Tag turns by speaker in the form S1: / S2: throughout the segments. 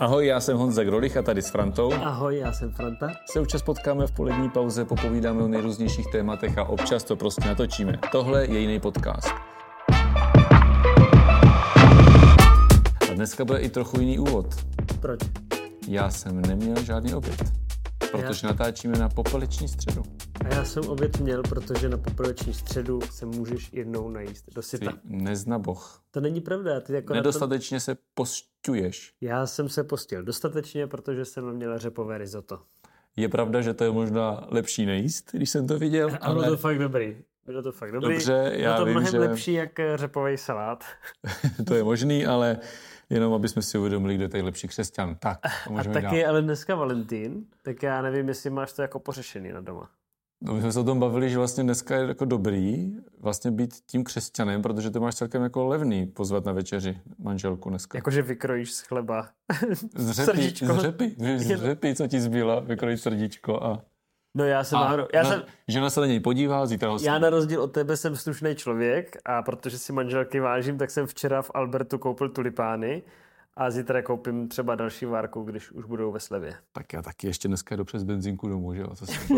S1: Ahoj, já jsem Honza Grolich a tady s Frantou.
S2: Ahoj, já jsem Franta.
S1: Se občas potkáme v polední pauze, popovídáme o nejrůznějších tématech a občas to prostě natočíme. Tohle je jiný podcast. A dneska bude i trochu jiný úvod.
S2: Proč?
S1: Já jsem neměl žádný oběd, protože
S2: Já-
S1: natáčíme na popeleční středu.
S2: A já jsem oběd měl, protože na poprveční středu se můžeš jednou najíst do
S1: Ty
S2: syta.
S1: nezna boh.
S2: To není pravda. Ty jako.
S1: Nedostatečně se posťuješ.
S2: Já jsem se postil dostatečně, protože jsem měl řepové risotto.
S1: Je pravda, že to je možná lepší nejíst, když jsem to viděl,
S2: A bylo
S1: ale
S2: to fakt dobrý. Bylo to fakt dobrý.
S1: Dobře, já
S2: bylo to
S1: vím,
S2: mnohem
S1: že-
S2: lepší jak eh, řepový salát.
S1: to je možný, ale jenom aby jsme si uvědomili, kdo je tady lepší křesťan. Tak,
S2: A
S1: můžeme
S2: taky
S1: dál.
S2: ale dneska Valentín, tak já nevím, jestli máš to jako pořešený na doma.
S1: No, my jsme se o tom bavili, že vlastně dneska je jako dobrý vlastně být tím křesťanem, protože to máš celkem jako levný pozvat na večeři manželku dneska.
S2: Jakože vykrojíš z chleba.
S1: z řepy,
S2: srdíčko.
S1: z řepy, z řepy, co ti zbyla, vykrojíš srdíčko a,
S2: No já jsem
S1: a
S2: náhodou, já
S1: na,
S2: jsem,
S1: žena se na něj podívá, zítra ho
S2: Já na rozdíl od tebe jsem slušný člověk a protože si manželky vážím, tak jsem včera v Albertu koupil tulipány a zítra koupím třeba další várku, když už budou ve slevě.
S1: Tak já taky ještě dneska jdu přes benzínku domů, že jo? Co.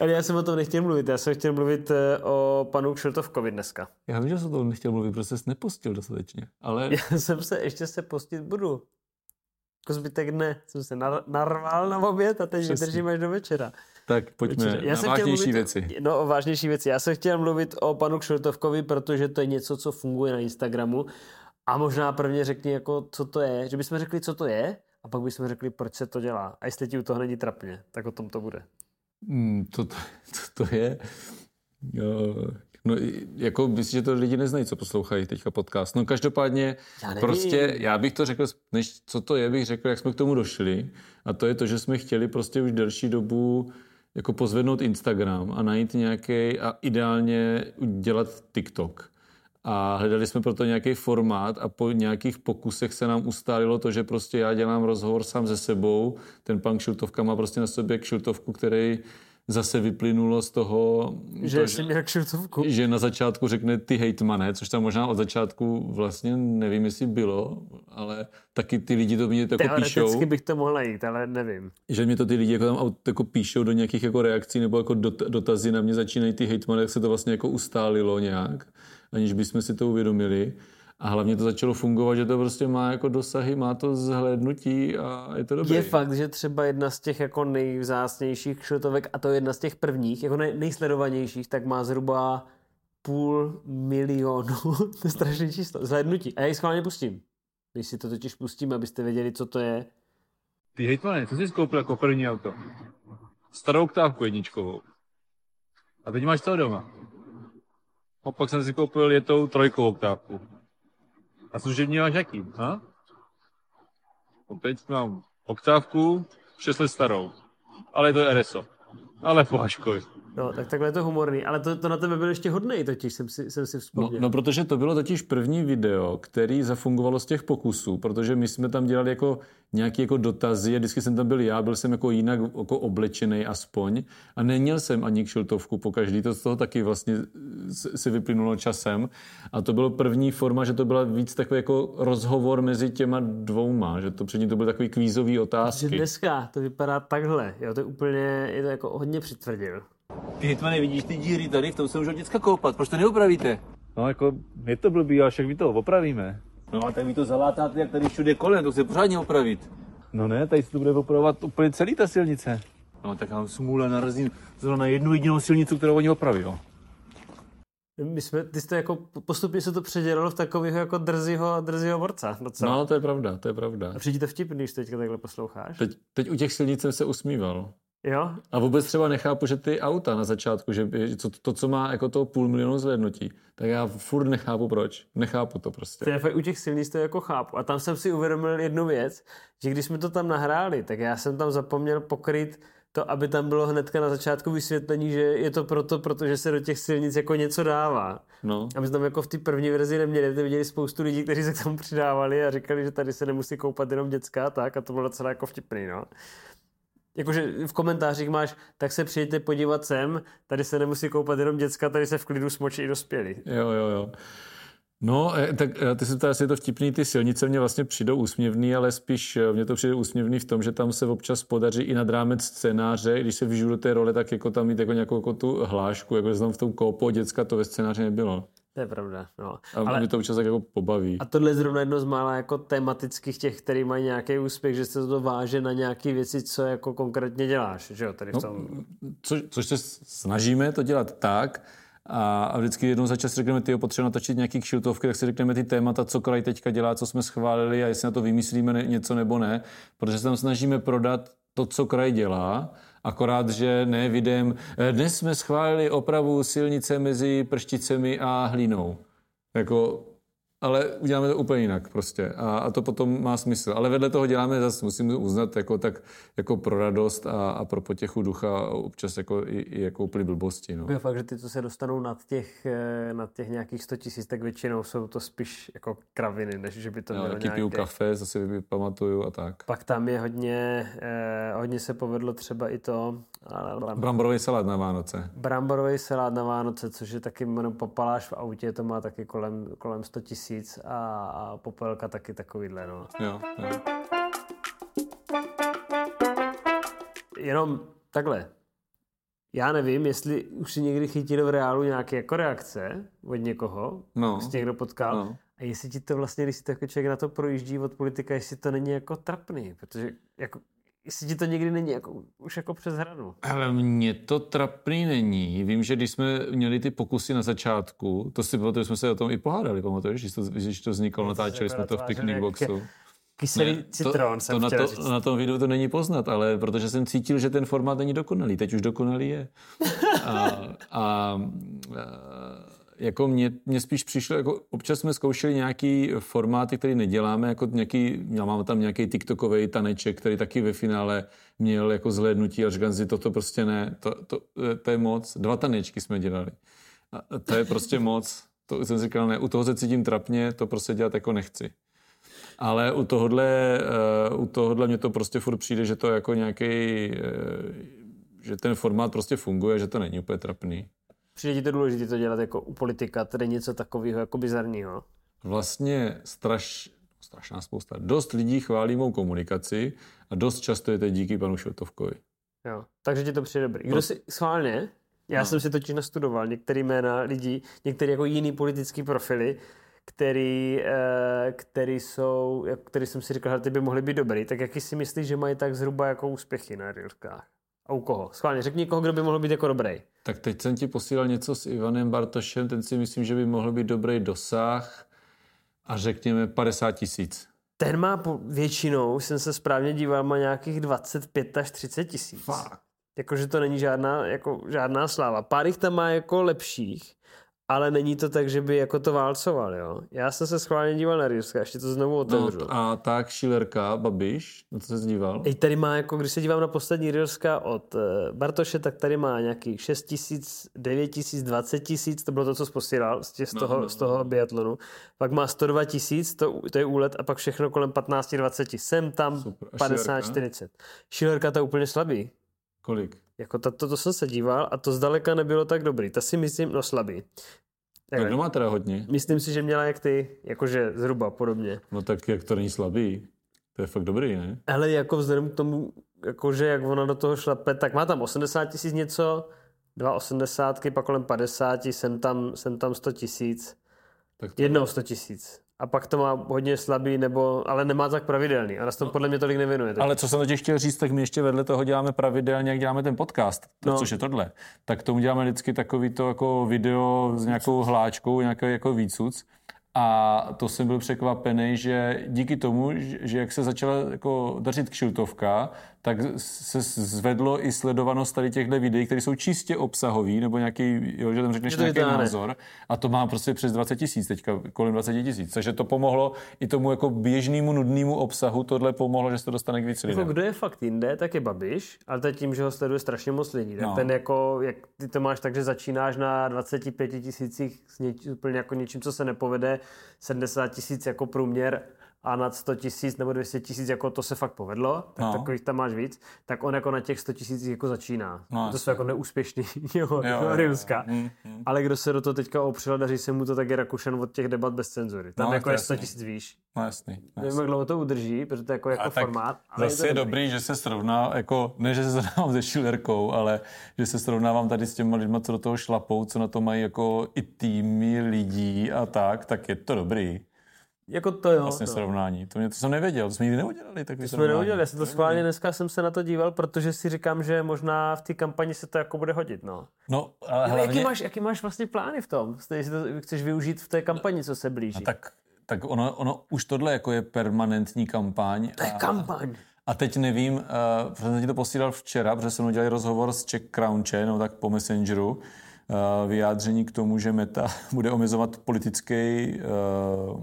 S2: Ale já jsem o tom nechtěl mluvit, já jsem chtěl mluvit eh, o panu Kšiltovkovi dneska.
S1: já vím, že jsem to nechtěl mluvit, protože jsi nepostil dostatečně, ale
S2: Já jsem se, ještě se postit budu. Jako zbytek dne. Jsem se nar- narval na oběd a teď
S1: Přesně.
S2: vydržím až do večera.
S1: tak pojďme
S2: Večeře.
S1: na
S2: jsem chtěl
S1: vážnější
S2: mluvit,
S1: věci.
S2: No, o vážnější věci. Já jsem chtěl mluvit o panu Kšiltovkovi, protože to je něco, co funguje na Instagramu. A možná prvně řekni, jako, co to je. Že bychom řekli, co to je, a pak bychom řekli, proč se to dělá. A jestli ti u toho není trapně, tak o tom to bude.
S1: Hmm, to, to, to, to je... Jo, no, jako myslím, že to lidi neznají, co poslouchají teďka podcast. No každopádně,
S2: Já nevím.
S1: prostě já bych to řekl, než co to je, bych řekl, jak jsme k tomu došli. A to je to, že jsme chtěli prostě už delší dobu jako pozvednout Instagram a najít nějaký a ideálně dělat TikTok. A hledali jsme proto nějaký formát a po nějakých pokusech se nám ustálilo to, že prostě já dělám rozhovor sám se sebou, ten pan Kšiltovka má prostě na sobě kšiltovku, který zase vyplynulo z toho,
S2: Že
S1: to,
S2: jsi měl Kšiltovku.
S1: že na začátku řekne ty hejtmane, což tam možná od začátku vlastně nevím, jestli bylo, ale taky ty lidi to mě jako píšou,
S2: Teoreticky bych to mohl najít, ale nevím.
S1: že mě to ty lidi jako tam jako píšou do nějakých jako reakcí nebo jako dot, dotazy na mě začínají ty hejtmany, jak se to vlastně jako ustálilo nějak, aniž bychom si to uvědomili. A hlavně to začalo fungovat, že to prostě má jako dosahy, má to zhlédnutí a je to dobré.
S2: Je fakt, že třeba jedna z těch jako nejvzácnějších kšiltovek, a to je jedna z těch prvních, jako nej, nejsledovanějších, tak má zhruba půl milionu. to je strašné číslo. Zhlédnutí. A já ji schválně pustím. Když si to totiž pustím, abyste věděli, co to je.
S3: Ty hejtmane, co jsi koupil jako první auto? Starou oktávku jedničkovou. A teď máš to doma. A pak jsem si koupil jetou trojkou oktávku. A služební máš jaký? Ha? A teď mám oktávku, 6 let starou. Ale je to RSO. Ale pohaškoj.
S2: No, tak takhle je to humorný. Ale to, to na tebe byl ještě hodnej, totiž jsem si, jsem si
S1: No,
S2: vzpomněl.
S1: no, protože to bylo totiž první video, který zafungovalo z těch pokusů, protože my jsme tam dělali jako nějaký jako dotazy a vždycky jsem tam byl já, byl jsem jako jinak jako oblečený aspoň a neměl jsem ani kšiltovku po každý, to z toho taky vlastně si vyplynulo časem a to bylo první forma, že to byla víc takový jako rozhovor mezi těma dvouma, že to předtím to byly takový kvízový
S2: že
S1: otázky.
S2: dneska to vypadá takhle. Jo, to je úplně, je to jako hodně přitvrdil.
S4: Ty hitmane, vidíš ty díry tady, v tom se můžou děcka koupat, proč to neopravíte?
S3: No jako, je to blbý, ale však my to opravíme.
S4: No a tak vy to zalátáte, jak tady všude kolem, to se pořádně opravit.
S3: No ne, tady se to bude opravovat úplně celý ta silnice.
S4: No tak já smůle, narazím zrovna na jednu jedinou silnici, kterou oni opraví, jo.
S2: My jsme, ty jste jako, postupně se to předělalo v takového jako drzího, drzího borca. Docela.
S1: No, to je pravda, to je pravda.
S2: A přijde to vtipný, když teďka takhle posloucháš?
S1: Teď, teď u těch silnic jsem se usmíval.
S2: Jo?
S1: A vůbec třeba nechápu, že ty auta na začátku, že co, to, co má jako toho půl milionu zhlédnutí, tak já furt nechápu proč. Nechápu to prostě.
S2: To je fakt u těch silnic to jako chápu. A tam jsem si uvědomil jednu věc, že když jsme to tam nahráli, tak já jsem tam zapomněl pokryt to, aby tam bylo hnedka na začátku vysvětlení, že je to proto, protože se do těch silnic jako něco dává.
S1: No.
S2: A my jsme tam jako v té první verzi neměli, to viděli spoustu lidí, kteří se k tomu přidávali a říkali, že tady se nemusí koupat jenom a tak a to bylo docela jako vtipný, no. Jakože v komentářích máš, tak se přijďte podívat sem, tady se nemusí koupat jenom děcka, tady se v klidu smočí i dospělí.
S1: Jo, jo, jo. No, eh, tak eh, ty se ptáš, je to vtipný, ty silnice mě vlastně přijdou úsměvný, ale spíš eh, mně to přijde úsměvný v tom, že tam se občas podaří i nad rámec scénáře, když se vyžiju do té role, tak jako tam mít jako nějakou jako tu hlášku, jako že tam v tom koupo děcka to ve scénáři nebylo.
S2: To je pravda, no.
S1: A
S2: Ale-
S1: mě to občas tak jako pobaví.
S2: A tohle je zrovna jedno z mála jako tematických těch, který mají nějaký úspěch, že se to váže na nějaké věci, co jako konkrétně děláš, že jo, tady v tom.
S1: Co, což se snažíme to dělat tak, a, a vždycky jednou za čas řekneme, ty potřebujeme natočit nějaký kšiltovky, tak si řekneme ty témata, co kraj teďka dělá, co jsme schválili a jestli na to vymyslíme něco nebo ne, protože se tam snažíme prodat to, co kraj dělá, akorát, že ne vidím, "Eh, dnes jsme schválili opravu silnice mezi Pršticemi a Hlínou. Jako, ale uděláme to úplně jinak prostě a, a to potom má smysl. Ale vedle toho děláme zase, musím uznat, jako, tak, jako pro radost a, a pro potěchu ducha občas jako, i, i jako úplně blbosti. No.
S2: Je fakt, že ty, co se dostanou nad těch, eh, nad těch nějakých 100 tisíc, tak většinou jsou to spíš jako kraviny, než že by to
S1: Jo,
S2: bylo
S1: taky piju
S2: nějaké...
S1: kafe, zase pamatuju a tak.
S2: Pak tam je hodně, eh, hodně se povedlo třeba i to
S1: Bramborový salát na Vánoce.
S2: bramborový salát na Vánoce, což je taky jenom popaláš v autě, to má taky kolem, kolem 100 tisíc a, a popelka taky takovýhle, no.
S1: Jo, jo.
S2: Jenom takhle. Já nevím, jestli už si někdy chytili v reálu nějaké jako reakce od někoho,
S1: No.
S2: jsi někdo potkal,
S1: No.
S2: a jestli ti to vlastně, když si takový člověk na to projíždí od politika, jestli to není jako trapný, protože jako, jestli ti to někdy není jako, už jako přes hranu.
S1: Ale mně to trapný není. Vím, že když jsme měli ty pokusy na začátku, to si pamatuju, jsme se o tom i pohádali, pamatuješ, když to, když to vzniklo, natáčeli
S2: jako
S1: jsme to v picnic boxu.
S2: Kyselý citron
S1: to,
S2: jsem
S1: to, na, to,
S2: říct.
S1: na tom videu to není poznat, ale protože jsem cítil, že ten formát není dokonalý. Teď už dokonalý je. A, a, a jako mě, mě spíš přišlo, jako občas jsme zkoušeli nějaký formáty, které neděláme, jako nějaký, já mám tam nějaký TikTokový taneček, který taky ve finále měl jako zhlédnutí a říkám si, toto prostě ne, to, to, to je moc. Dva tanečky jsme dělali. A to je prostě moc. To jsem říkal, ne, u toho se cítím trapně, to prostě dělat jako nechci. Ale u tohohle, uh, u tohohle mě to prostě furt přijde, že to jako nějaký, uh, že ten formát prostě funguje, že to není úplně trapný.
S2: Přijde ti to důležité to dělat jako u politika, tedy něco takového jako bizarního.
S1: Vlastně straš, strašná spousta. Dost lidí chválí mou komunikaci a dost často je to díky panu Šotovkovi.
S2: Jo. Takže ti to přijde dobrý. Kdo si schválně? Já
S1: No.
S2: jsem si totiž nastudoval některé jména lidí, některé jako jiný politický profily, který, eh, který jsou, který jsem si říkal, že ty by mohly být dobrý, tak jaký si myslíš, že mají tak zhruba jako úspěchy na Reelskách? A u koho? Schválně, řekni někoho, kdo by mohl být jako dobrý.
S1: Tak teď jsem ti posílal něco s Ivanem Bartošem, ten si myslím, že by mohl být dobrý dosah a řekněme 50 tisíc.
S2: Ten má po, většinou, jsem se správně díval, má nějakých 25 až 30 tisíc.
S1: Fakt.
S2: Jakože to není žádná, jako, žádná sláva. Pár jich tam má jako lepších, ale není to tak, že by jako to válcoval, jo. Já jsem se schválně díval na Reelska, ještě to znovu
S1: No
S2: otevřu.
S1: a tak Šilerka, Babiš, na to se díval?
S2: Ej, tady má, jako když se dívám na poslední Reelska od uh, Bartoše, tak tady má nějakých 6 tisíc, 9 tisíc, 20 tisíc, to bylo to, co sposíral z, tě- z,
S1: No,
S2: toho,
S1: no,
S2: z toho biatlonu. Pak má 102 tisíc, to, to je úlet, a pak všechno kolem 15, 20. Sem tam
S1: Super. A
S2: 50,
S1: Šilerka?
S2: 40. Šilerka to je úplně slabý.
S1: Kolik?
S2: Jako to, to, to jsem se díval a to zdaleka nebylo tak dobrý. Ta si myslím, no slabý.
S1: Tak kdo má teda hodně?
S2: Myslím si, že měla jak ty, jakože zhruba podobně.
S1: No tak jak to není slabý, to je fakt dobrý, ne?
S2: Ale jako vzhledem k tomu, jakože jak ona do toho šlape, tak má tam 80 tisíc něco, dva 80, pak kolem 50, jsem tam, jsem tam 100 tisíc,
S1: Tak to...
S2: jednou 100 tisíc. A pak to má hodně slabý, nebo, ale nemá tak pravidelný. A na tom podle mě tolik nevěnuje. teď.
S1: Ale co jsem teď chtěl říct, tak my ještě vedle toho děláme pravidelně, jak děláme ten podcast, to,
S2: No.
S1: což je tohle. Tak tomu děláme vždycky takový to jako video s nějakou hláčkou, nějaký jako výcuc. A to jsem byl překvapený, že díky tomu, že- že jak se začala jako dařit kšiltovka, tak se zvedlo i sledovanost tady těchto videí, které jsou čistě obsahový, nebo nějaký, jo, že tam řekneš nějaký názor. A to má prostě přes 20 tisíc teďka, kolem 20 tisíc. Takže to pomohlo i tomu jako běžnému nudnému obsahu, tohle pomohlo, že se to dostane k víc
S2: Jako
S1: lidem.
S2: kdo je fakt jinde, tak je Babiš, ale to je tím, že ho sleduje strašně moc lidí. Tak
S1: No.
S2: ten jako, jak ty to máš tak, že začínáš na 25 tisících s něč, úplně jako něčím, co se nepovede, 70 tisíc jako průměr a nad 100 tisíc nebo 200 tisíc, jako to se fakt povedlo, tak
S1: No.
S2: takových tam máš víc, tak on jako na těch 100 tisíc jako začíná.
S1: No,
S2: to jsou jako neúspěšný jeho,
S1: Jo, jo, jo.
S2: Rilska.
S1: Mm, mm.
S2: Ale kdo se do toho teďka opřel, daří se mu to, tak je Rakušan od těch debat bez cenzury. Tam
S1: No,
S2: jako je 100
S1: jasný.
S2: tisíc výš.
S1: No jasný. no
S2: Nevím,
S1: jasný.
S2: jak dlouho to udrží, protože to je jako, jako
S1: A
S2: formát. Ale
S1: Zase je
S2: to
S1: dobrý, že se srovná, jako, ne, že se srovnávám se Schillerkou, ale že se srovnávám tady s těma lidma, co do toho šlapou, co na to mají jako i týmy lidí a tak, tak je to dobrý.
S2: Jako to jo.
S1: Vlastně
S2: no.
S1: srovnání. To, mě, to jsem nevěděl, to jsme nikdy neudělali. Tak
S2: To jsme neudělali, já jsem to schválně dneska jsem se na to díval, protože si říkám, že možná v té kampani se to jako bude hodit, no.
S1: No, ale hlavně,
S2: jaký, máš, jaký máš vlastně plány v tom? Jestli to chceš využít v té kampani, co se blíží?
S1: tak, tak ono, ono, už tohle jako je permanentní kampaň.
S2: to je
S1: a-
S2: kampaň.
S1: A teď nevím, uh, protože jsem ti to posílal včera, protože jsem udělal rozhovor s Czech Crownche, no tak po Messengeru, uh, vyjádření k tomu, že Meta bude omezovat politický uh,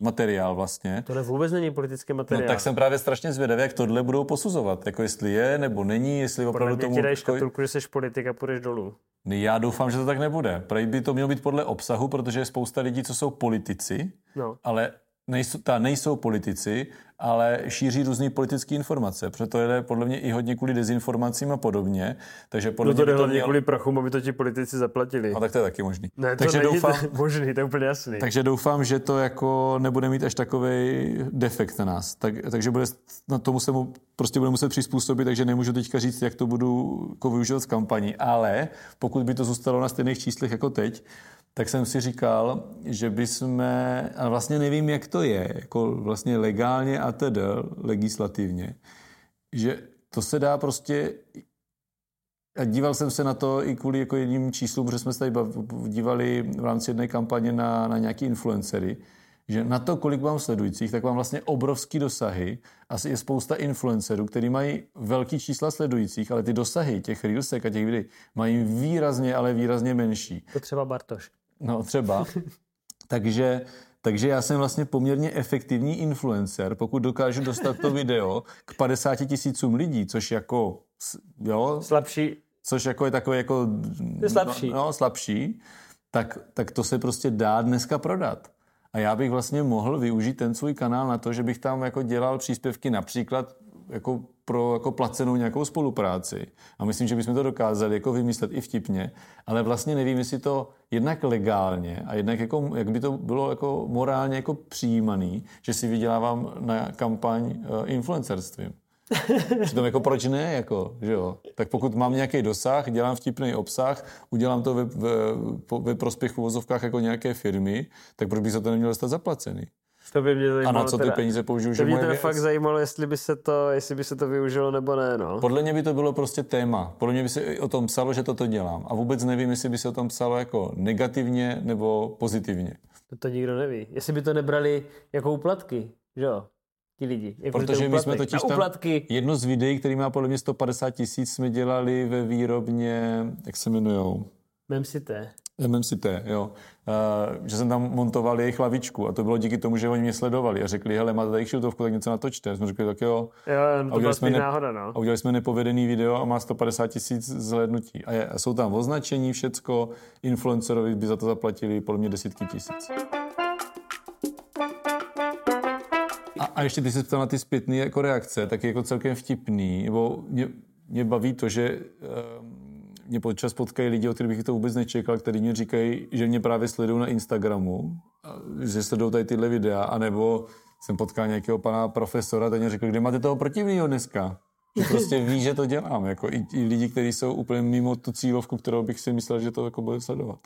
S1: materiál vlastně.
S2: Tohle vůbec není politický
S1: No,
S2: materiál.
S1: tak jsem právě strašně zvědavý, jak tohle budou posuzovat. Jako jestli je, nebo není, jestli
S2: Podle
S1: opravdu
S2: mě
S1: tomu...
S2: ti dají škatulku, že jsi politik a půjdeš dolů.
S1: Já doufám, že to tak nebude. Prej by to mělo být podle obsahu, protože je spousta lidí, co jsou politici,
S2: No.
S1: ale nejsou, ta nejsou politici, ale šíří různé politické informace. Proto jde podle mě i hodně kvůli dezinformacím a podobně. Takže podle
S2: No
S1: mě
S2: to
S1: by
S2: jde
S1: to
S2: hlavně
S1: mělo...
S2: kvůli prachům, aby to ti politici zaplatili.
S1: No tak to je taky možný.
S2: Ne, to
S1: takže,
S2: není
S1: doufám,
S2: to možný, to je úplně jasný.
S1: takže doufám, že to jako nebude mít až takový defekt na nás. Tak, takže bude, na tomu se mu prostě bude muset přizpůsobit, takže nemůžu teďka říct, jak to budu jako využívat z kampaní. Ale pokud by to zůstalo na stejných číslech jako teď, tak jsem si říkal, že bychom, a vlastně nevím, jak to je, jako vlastně legálně a tedy legislativně, že to se dá prostě a díval jsem se na to i kvůli jako jedním číslům, protože jsme se tady dívali v rámci jedné kampaně na, na nějaký influencery, že na to, kolik mám sledujících, tak mám vlastně obrovský dosahy. Asi je spousta influencerů, kteří mají velký čísla sledujících, ale ty dosahy těch reelsek a těch videí mají výrazně, ale výrazně menší.
S2: To třeba Bartoš.
S1: No třeba. takže, takže já jsem vlastně poměrně efektivní influencer, pokud dokážu dostat to video k 50 tisícům lidí, což jako, jo,
S2: Slabší.
S1: což jako je takový jako...
S2: Je slabší.
S1: No, no slabší. Tak, tak to se prostě dá dneska prodat. A já bych vlastně mohl využít ten svůj kanál na to, že bych tam jako dělal příspěvky například jako pro jako placenou nějakou spolupráci. A myslím, že bychom to dokázali jako vymyslet i vtipně, ale vlastně nevím, jestli to jednak legálně a jednak jako, jak by to bylo jako morálně jako přijímaný, že si vydělávám na kampaň uh, influencerstvím. Přitom jako proč ne, jako, že jo? Tak pokud mám nějaký dosah, dělám vtipný obsah, udělám to ve, ve, ve prospěch v uvozovkách jako nějaké firmy, tak proč bych za to neměl dostat zaplacený?
S2: To by mě
S1: A
S2: zajímalo.
S1: na co ty
S2: teda.
S1: peníze použiju,
S2: To by mě teda
S1: věc?
S2: fakt zajímalo, jestli by, se to, jestli by se to využilo nebo ne, no.
S1: Podle mě by to bylo prostě téma. Podle mě by se o tom psalo, že toto dělám. A vůbec nevím, jestli by se o tom psalo jako negativně nebo pozitivně.
S2: To, to nikdo neví. Jestli by to nebrali jako úplatky, že jo? Ti lidi. Jako
S1: Protože my jsme totiž tam-. Jedno z videí, který má podle mě 150 tisíc, jsme dělali ve výrobně, jak se jmenujou?
S2: Mem si té.
S1: MMCT, jo. Uh, že jsem tam montoval jejich lavičku a to bylo díky tomu, že oni mě sledovali a řekli, hele, máte tady kšiltovku, tak něco natočte. Jsme řekli, tak jo.
S2: Jo, no, to
S1: udělali
S2: byla
S1: jsme ne-
S2: náhoda, no.
S1: A udělali jsme nepovedený video a má 150 tisíc zhlédnutí. A, je, a jsou tam označení, všecko, influencerovi by za to zaplatili podle mě desítky tisíc. A, a ještě ty se ptal na ty zpětné jako reakce, tak je jako celkem vtipný, nebo mě, mě baví to, že um, mě podčas potkají lidi, od kterých bych to vůbec nečekal, kteří mě říkají, že mě právě sledují na Instagramu, že sledují tady tyhle videa, anebo jsem potkal nějakého pana profesora, ten mě řekl, kde máte toho protivného dneska? Že prostě ví, že to dělám. Jako i, i lidi, kteří jsou úplně mimo tu cílovku, kterou bych si myslel, že to jako bude sledovat.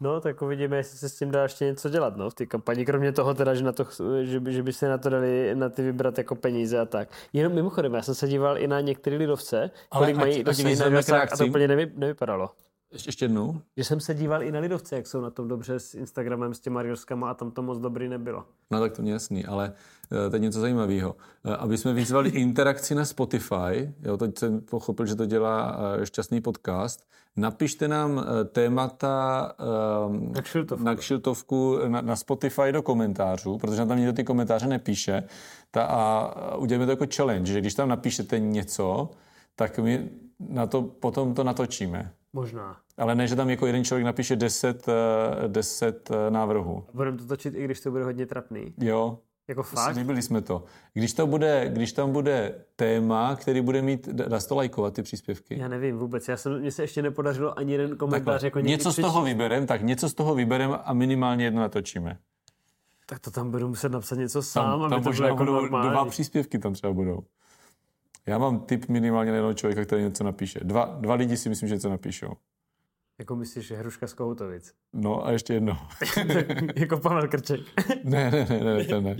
S2: No, tak uvidíme, jestli se s tím dá ještě něco dělat, no, v té kampani. Kromě toho teda, že, na to, že, by, že by se na to dali na ty vybrat jako peníze a tak. Jenom mimochodem, já jsem se díval i na některé lidovce, kolik mají dosahy na dosah a to úplně nevy, nevypadalo.
S1: Ještě, ještě jednou?
S2: Že jsem se díval i na lidovce, jak jsou na tom dobře s Instagramem, s těma reelskama a tam to moc dobrý nebylo.
S1: No tak to mě jasný, ale teď něco zajímavého. Eh, Aby jsme vyzvali interakci na Spotify, jo, teď jsem pochopil, že to dělá eh, šťastný podcast, napište nám eh, témata eh,
S2: Na kšiltovku.
S1: na, kšiltovku na, na Spotify do komentářů, protože nám tam nikdo ty komentáře nepíše. Ta, a uděláme to jako challenge, že když tam napíšete něco, tak my na to potom to natočíme.
S2: Možná.
S1: Ale ne, že tam jako jeden člověk napíše 10, eh, 10 eh, návrhů.
S2: Budeme to točit, i když to bude hodně trapný.
S1: Jo,
S2: Jako fakt?
S1: Slíbili jsme to. Když, to bude, když tam bude téma, který bude mít, dá se to lajkovat ty příspěvky?
S2: Já nevím vůbec, já jsem, mně se ještě nepodařilo ani jeden komentář
S1: Takhle,
S2: jako
S1: něco z
S2: přečíst.
S1: toho vyberem, tak něco z toho vyberem a minimálně jedno natočíme.
S2: Tak to tam budu muset napsat něco sám,
S1: Tam,
S2: aby
S1: tam
S2: to bylo
S1: možná
S2: jako
S1: budou
S2: normální.
S1: dva příspěvky tam třeba budou. Já mám tip minimálně na jednoho člověka, který něco napíše. Dva, dva lidi si myslím, že něco napíšou.
S2: Jako myslíš, že Hruška z Kohoutovic.
S1: No a ještě jedno.
S2: jako Pavel Krček.
S1: ne, ne, ne, ne, to ne.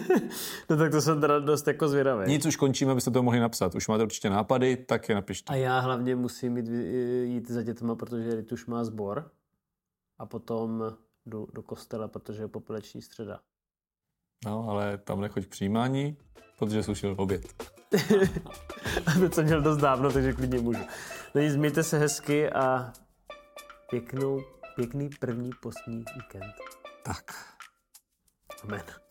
S2: no tak to jsem teda dost jako zvědavý.
S1: Nic už končíme, abyste to mohli napsat. Už máte určitě nápady, tak je napište.
S2: A já hlavně musím jít, jít za dětma, protože Rituš má sbor. A potom jdu do kostela, protože je popeleční středa.
S1: No, ale tam nechoď přijímání, protože slušil oběd.
S2: A to jsem měl dost dávno, takže klidně můžu. No nic, mějte se hezky a pěknou, pěkný první postní víkend.
S1: Tak.
S2: Amen.